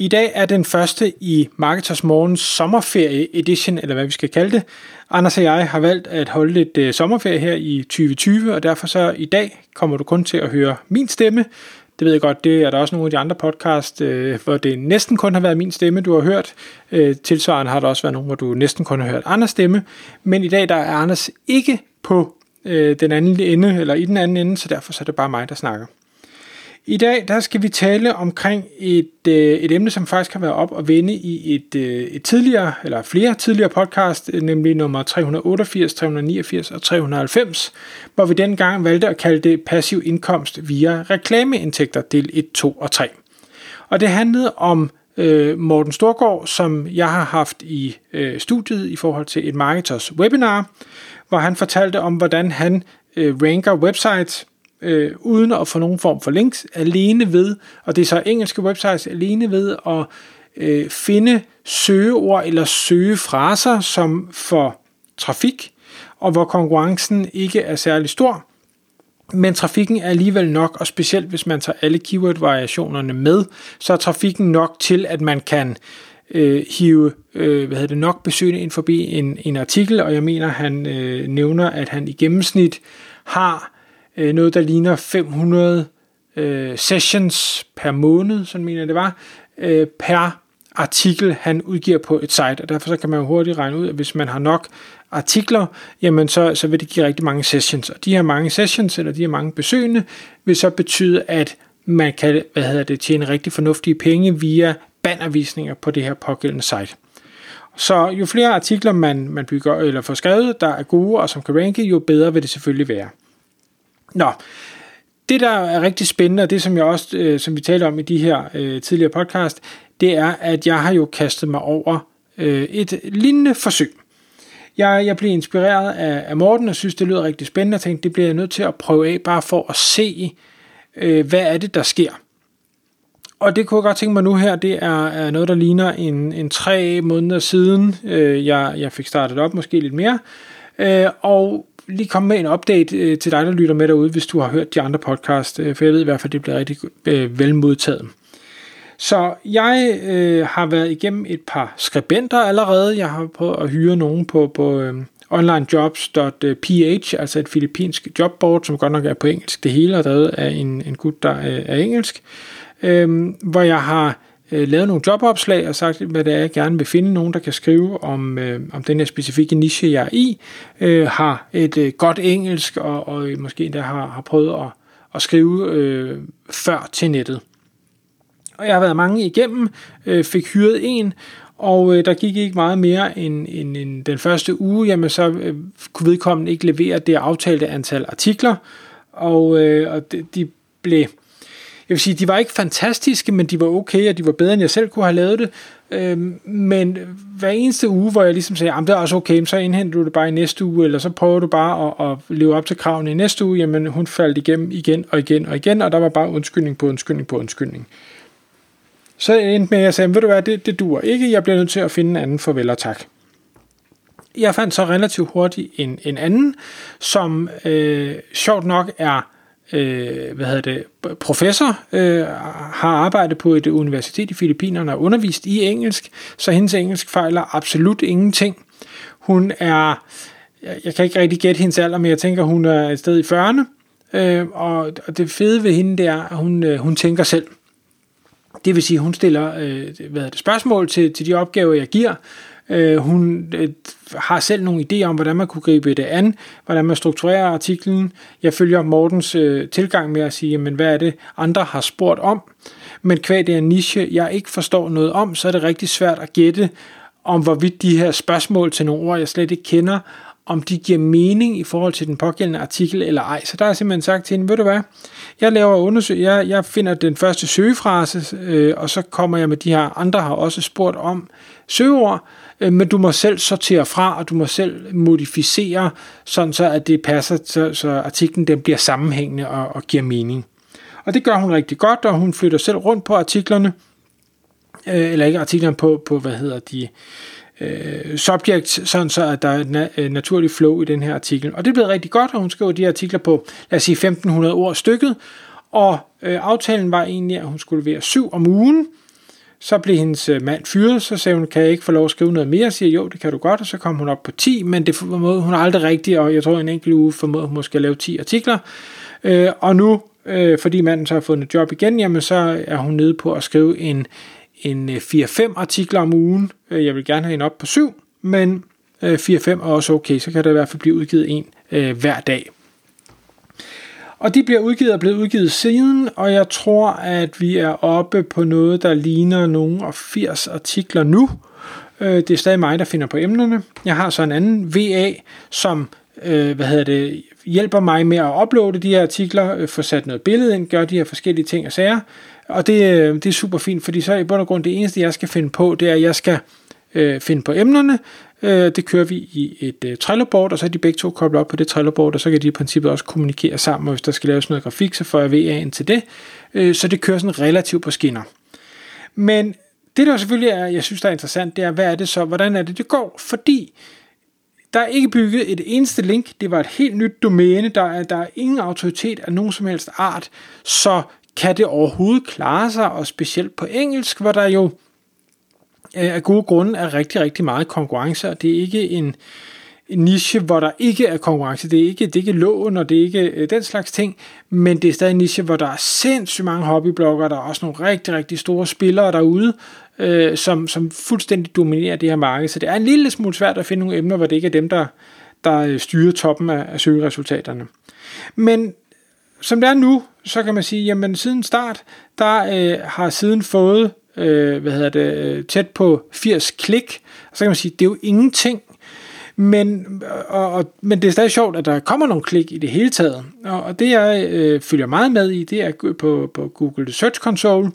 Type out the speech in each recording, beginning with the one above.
I dag er den første i Marketers Morgens sommerferie edition, eller hvad vi skal kalde det. Anders og jeg har valgt at holde lidt øh, sommerferie her i 2020, og derfor så i dag kommer du kun til at høre min stemme. Det ved jeg godt, det er der også nogle af de andre podcast, uh, hvor det næsten kun har været min stemme, du har hørt. Øh, tilsvarende har der også været nogle, hvor du næsten kun har hørt Anders stemme. Men i dag der er Anders ikke på den anden ende, eller i den anden ende, så derfor så er det bare mig, der snakker. I dag der skal vi tale omkring et, øh, et emne, som faktisk har været op og vende i et, øh, et tidligere, eller flere tidligere podcast, øh, nemlig nummer 388, 389 og 390, hvor vi dengang valgte at kalde det passiv indkomst via reklameindtægter del 1, 2 og 3. Og det handlede om øh, Morten Storgård, som jeg har haft i øh, studiet i forhold til et marketers webinar, hvor han fortalte om, hvordan han øh, ranker websites øh, uden at få nogen form for links, alene ved, og det er så engelske websites, alene ved at øh, finde søgeord eller søgefraser, som for trafik, og hvor konkurrencen ikke er særlig stor, men trafikken er alligevel nok, og specielt hvis man tager alle keyword-variationerne med, så er trafikken nok til, at man kan øh, hive øh, hvad hedder det, nok besøgende ind forbi en, en artikel, og jeg mener, han øh, nævner, at han i gennemsnit har øh, noget, der ligner 500 øh, sessions per måned, sådan mener jeg det var, øh, per artikel, han udgiver på et site, og derfor så kan man jo hurtigt regne ud, at hvis man har nok artikler, jamen så, så vil det give rigtig mange sessions, og de her mange sessions, eller de her mange besøgende, vil så betyde, at man kan hvad hedder det, tjene rigtig fornuftige penge via bannervisninger på det her pågældende site. Så jo flere artikler man, man bygger eller får skrevet, der er gode og som kan ranke, jo bedre vil det selvfølgelig være. Nå, det der er rigtig spændende, og det som jeg også, øh, som vi talte om i de her øh, tidligere podcast, det er, at jeg har jo kastet mig over øh, et lignende forsøg. Jeg, jeg blev inspireret af, af Morten, og synes, det lyder rigtig spændende, og tænkte, det bliver jeg nødt til at prøve af, bare for at se, øh, hvad er det, der sker. Og det kunne jeg godt tænke mig nu her, det er, er noget, der ligner en, en tre måneder siden, øh, jeg, jeg fik startet op, måske lidt mere. Øh, og lige komme med en update øh, til dig, der lytter med derude, hvis du har hørt de andre podcast, øh, for jeg ved i hvert fald, det bliver rigtig øh, velmodtaget. Så jeg øh, har været igennem et par skribenter allerede. Jeg har prøvet at hyre nogen på, på øh, onlinejobs.ph, altså et filippinsk jobboard, som godt nok er på engelsk det hele, og der er en, en gut, der er, er engelsk, øh, hvor jeg har øh, lavet nogle jobopslag og sagt, hvad det er, jeg gerne vil finde nogen, der kan skrive om, øh, om den her specifikke niche, jeg er i, øh, har et øh, godt engelsk og, og måske endda har, har prøvet at, at skrive øh, før til nettet. Og jeg har været mange igennem, øh, fik hyret en, og øh, der gik ikke meget mere end, end, end den første uge, jamen så øh, kunne vedkommende ikke levere det aftalte antal artikler, og, øh, og de, de blev vil sige, de var ikke fantastiske, men de var okay, og de var bedre, end jeg selv kunne have lavet det. Øhm, men hver eneste uge, hvor jeg ligesom sagde, at det er også okay, så indhenter du det bare i næste uge, eller så prøver du bare at, at leve op til kravene i næste uge, jamen hun faldt igennem igen og igen og igen, og der var bare undskyldning på undskyldning på undskyldning. Så endte med, at jeg sagde, ved du hvad, det, det duer ikke, jeg bliver nødt til at finde en anden farvel og tak. Jeg fandt så relativt hurtigt en, en anden, som øh, sjovt nok er øh, hvad hedder det, professor, øh, har arbejdet på et universitet i Filippinerne og undervist i engelsk, så hendes engelsk fejler absolut ingenting. Hun er, jeg kan ikke rigtig gætte hendes alder, men jeg tænker, hun er et sted i 40'erne, øh, og det fede ved hende, det er, at hun, øh, hun tænker selv. Det vil sige, hun stiller øh, hvad det, spørgsmål til, til de opgaver, jeg giver, Øh, hun øh, har selv nogle idéer om, hvordan man kunne gribe det an, hvordan man strukturerer artiklen. Jeg følger Mortens øh, tilgang med at sige, men hvad er det, andre har spurgt om. Men kvad det er en niche, jeg ikke forstår noget om, så er det rigtig svært at gætte, om hvorvidt de her spørgsmål til nogle ord, jeg slet ikke kender, om de giver mening i forhold til den pågældende artikel eller ej. Så der er simpelthen sagt til hende, ved du hvad, jeg laver undersøg, jeg, jeg finder den første søgefrase, øh, og så kommer jeg med de her, andre har også spurgt om søgeord, øh, men du må selv sortere fra, og du må selv modificere, sådan så at det passer, så, så artiklen den bliver sammenhængende og, og giver mening. Og det gør hun rigtig godt, og hun flytter selv rundt på artiklerne, øh, eller ikke artiklerne på, på hvad hedder de, øh, subject, sådan så at der er na- øh, naturlig flow i den her artikel. Og det blev rigtig godt, og hun skriver de her artikler på, lad os sige, 1500 ord stykket, og øh, aftalen var egentlig, at hun skulle levere syv om ugen, så blev hendes øh, mand fyret, så sagde hun, kan jeg ikke få lov at skrive noget mere? Jeg siger, jo, det kan du godt, og så kom hun op på 10, men det formåede hun aldrig rigtigt, og jeg tror en enkelt uge formåede hun måske at lave 10 artikler. Øh, og nu, øh, fordi manden så har fået et job igen, jamen så er hun nede på at skrive en, en øh, 4-5 artikler om ugen. Øh, jeg vil gerne have en op på 7, men 4-5 er også okay, så kan der i hvert fald blive udgivet en øh, hver dag. Og de bliver udgivet og blevet udgivet siden, og jeg tror, at vi er oppe på noget, der ligner nogle af 80 artikler nu. Øh, det er stadig mig, der finder på emnerne. Jeg har så en anden VA, som øh, hvad hedder det, hjælper mig med at uploade de her artikler, øh, få sat noget billede ind, gøre de her forskellige ting og sager. Og det, øh, det er super fint, fordi så i bund og grund det eneste, jeg skal finde på, det er, at jeg skal øh, finde på emnerne. Øh, det kører vi i et øh, Trello-board, og så er de begge to koblet op på det Trello-board, og så kan de i princippet også kommunikere sammen, og hvis der skal laves noget grafik, så får jeg VA'en til det. Øh, så det kører sådan relativt på skinner. Men det der selvfølgelig er, jeg synes der er interessant, det er, hvad er det så, hvordan er det, det går? Fordi der er ikke bygget et eneste link, det var et helt nyt domæne, der er, der er ingen autoritet af nogen som helst art, så kan det overhovedet klare sig, og specielt på engelsk, hvor der jo Øh, af gode grunde er rigtig, rigtig meget konkurrence, og det er ikke en, en niche, hvor der ikke er konkurrence. Det er ikke, det er ikke lån, og det er ikke øh, den slags ting, men det er stadig en niche, hvor der er sindssygt mange hobbybloggere, der er også nogle rigtig, rigtig store spillere derude, øh, som, som fuldstændig dominerer det her marked. Så det er en lille smule svært at finde nogle emner, hvor det ikke er dem, der, der øh, styrer toppen af, af søgeresultaterne. Men som det er nu, så kan man sige, jamen siden start, der øh, har siden fået øh, hvad hedder det, øh, tæt på 80 klik. Så kan man sige, det er jo ingenting. Men, og, og, men det er stadig sjovt, at der kommer nogle klik i det hele taget. Og, og det jeg øh, følger meget med i, det er på, på Google Search Console,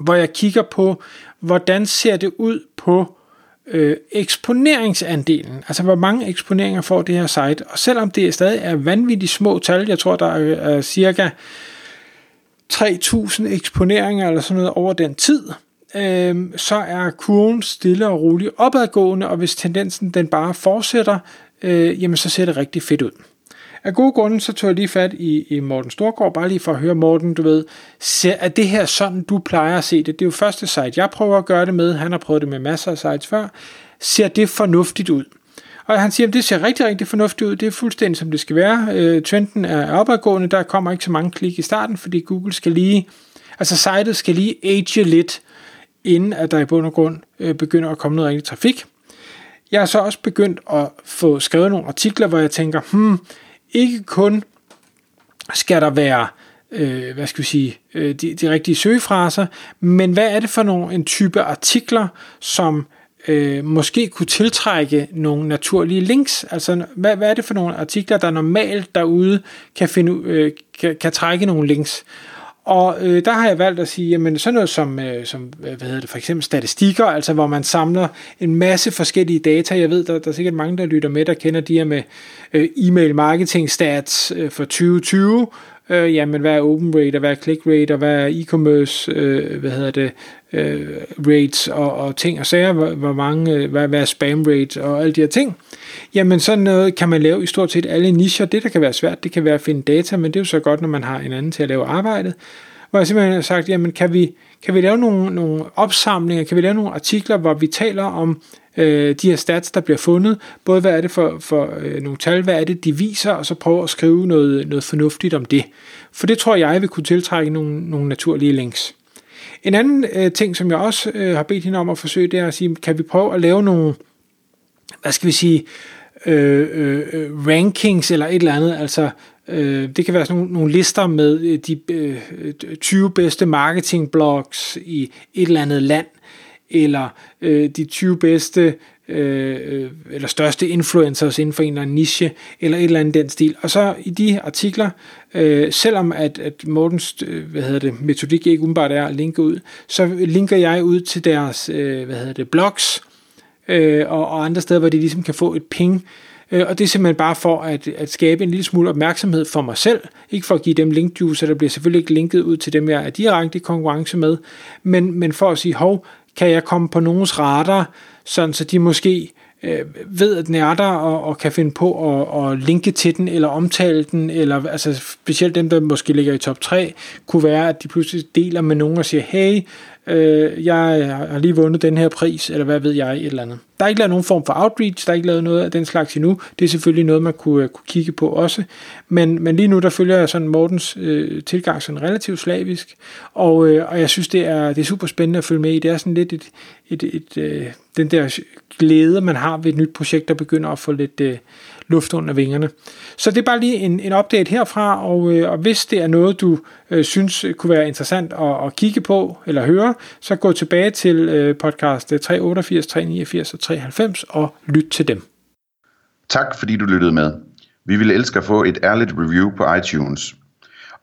hvor jeg kigger på, hvordan ser det ud på øh, eksponeringsandelen, altså hvor mange eksponeringer får det her site, og selvom det stadig er vanvittigt små tal, jeg tror der er, er cirka 3.000 eksponeringer eller sådan noget over den tid, øh, så er kurven stille og roligt opadgående, og hvis tendensen den bare fortsætter, øh, jamen så ser det rigtig fedt ud. Af gode grunde, så tog jeg lige fat i, i Morten Storgård, bare lige for at høre, Morten, du ved, ser, er det her sådan, du plejer at se det? Det er jo første site, jeg prøver at gøre det med. Han har prøvet det med masser af sites før. Ser det fornuftigt ud? Og han siger, at det ser rigtig, rigtig fornuftigt ud. Det er fuldstændig, som det skal være. Øh, trenden er opadgående. Der kommer ikke så mange klik i starten, fordi Google skal lige, altså sitet skal lige age lidt, inden at der i bund og grund øh, begynder at komme noget rigtig trafik. Jeg har så også begyndt at få skrevet nogle artikler, hvor jeg tænker, hmm, ikke kun skal der være øh, hvad skal vi sige, øh, de, de rigtige søgefraser, men hvad er det for nogle, en type artikler, som øh, måske kunne tiltrække nogle naturlige links? Altså, hvad, hvad er det for nogle artikler, der normalt derude kan, finde, øh, kan, kan trække nogle links? Og øh, der har jeg valgt at sige, jamen sådan noget som, øh, som øh, hvad hedder det, for eksempel statistikker, altså hvor man samler en masse forskellige data. Jeg ved, der, der er sikkert mange, der lytter med, der kender de her med øh, e-mail marketing stats øh, for 2020. Øh, jamen, hvad er open rate, og hvad er click rate, og hvad er e-commerce, øh, hvad hedder det, øh, rates og, og ting og sager, hvor, hvor mange, øh, hvad, hvad er spam rate og alle de her ting. Jamen sådan noget kan man lave i stort set alle nicher. Det, der kan være svært, det kan være at finde data, men det er jo så godt, når man har en anden til at lave arbejdet. Hvor jeg simpelthen har sagt, jamen kan vi, kan vi lave nogle, nogle opsamlinger, kan vi lave nogle artikler, hvor vi taler om øh, de her stats, der bliver fundet, både hvad er det for, for øh, nogle tal, hvad er det, de viser, og så prøve at skrive noget, noget fornuftigt om det. For det tror jeg vil kunne tiltrække nogle, nogle naturlige links. En anden øh, ting, som jeg også øh, har bedt hende om at forsøge, det er at sige, kan vi prøve at lave nogle, hvad skal vi sige, øh, øh, øh rankings eller et eller andet, altså øh, det kan være sådan nogle, nogle lister med øh, de øh, 20 bedste marketingblogs i et eller andet land, eller øh, de 20 bedste øh, øh, eller største influencers inden for en eller anden niche, eller et eller andet den stil. Og så i de artikler, øh, selvom at, at Mortens øh, hvad hedder det, metodik ikke umiddelbart er at linke ud, så linker jeg ud til deres øh, hvad hedder det, blogs, øh, og, og andre steder, hvor de ligesom kan få et ping, øh, og det er simpelthen bare for at, at skabe en lille smule opmærksomhed for mig selv, ikke for at give dem linkjuice, der bliver selvfølgelig ikke linket ud til dem, jeg er direkte i konkurrence med, men, men for at sige, hov, kan jeg komme på nogens radar, sådan så de måske øh, ved, at den er der, og, og kan finde på at, at linke til den, eller omtale den, eller altså specielt dem, der måske ligger i top 3, kunne være, at de pludselig deler med nogen og siger, hey, øh, jeg har lige vundet den her pris, eller hvad ved jeg, et eller andet. Der er ikke lavet nogen form for outreach, der er ikke lavet noget af den slags endnu. Det er selvfølgelig noget, man kunne, øh, kunne kigge på også. Men, men lige nu, der følger jeg sådan Mortens øh, tilgang sådan relativt slavisk, og, øh, og jeg synes, det er, det er super spændende at følge med i. Det er sådan lidt et, et, et, øh, den der glæde, man har ved et nyt projekt, der begynder at få lidt, øh, luft under vingerne. Så det er bare lige en, en update herfra, og, øh, og hvis det er noget, du øh, synes øh, kunne være interessant at, at kigge på eller høre, så gå tilbage til øh, podcast øh, 388, 389 og 390 og lyt til dem. Tak fordi du lyttede med. Vi ville elske at få et ærligt review på iTunes.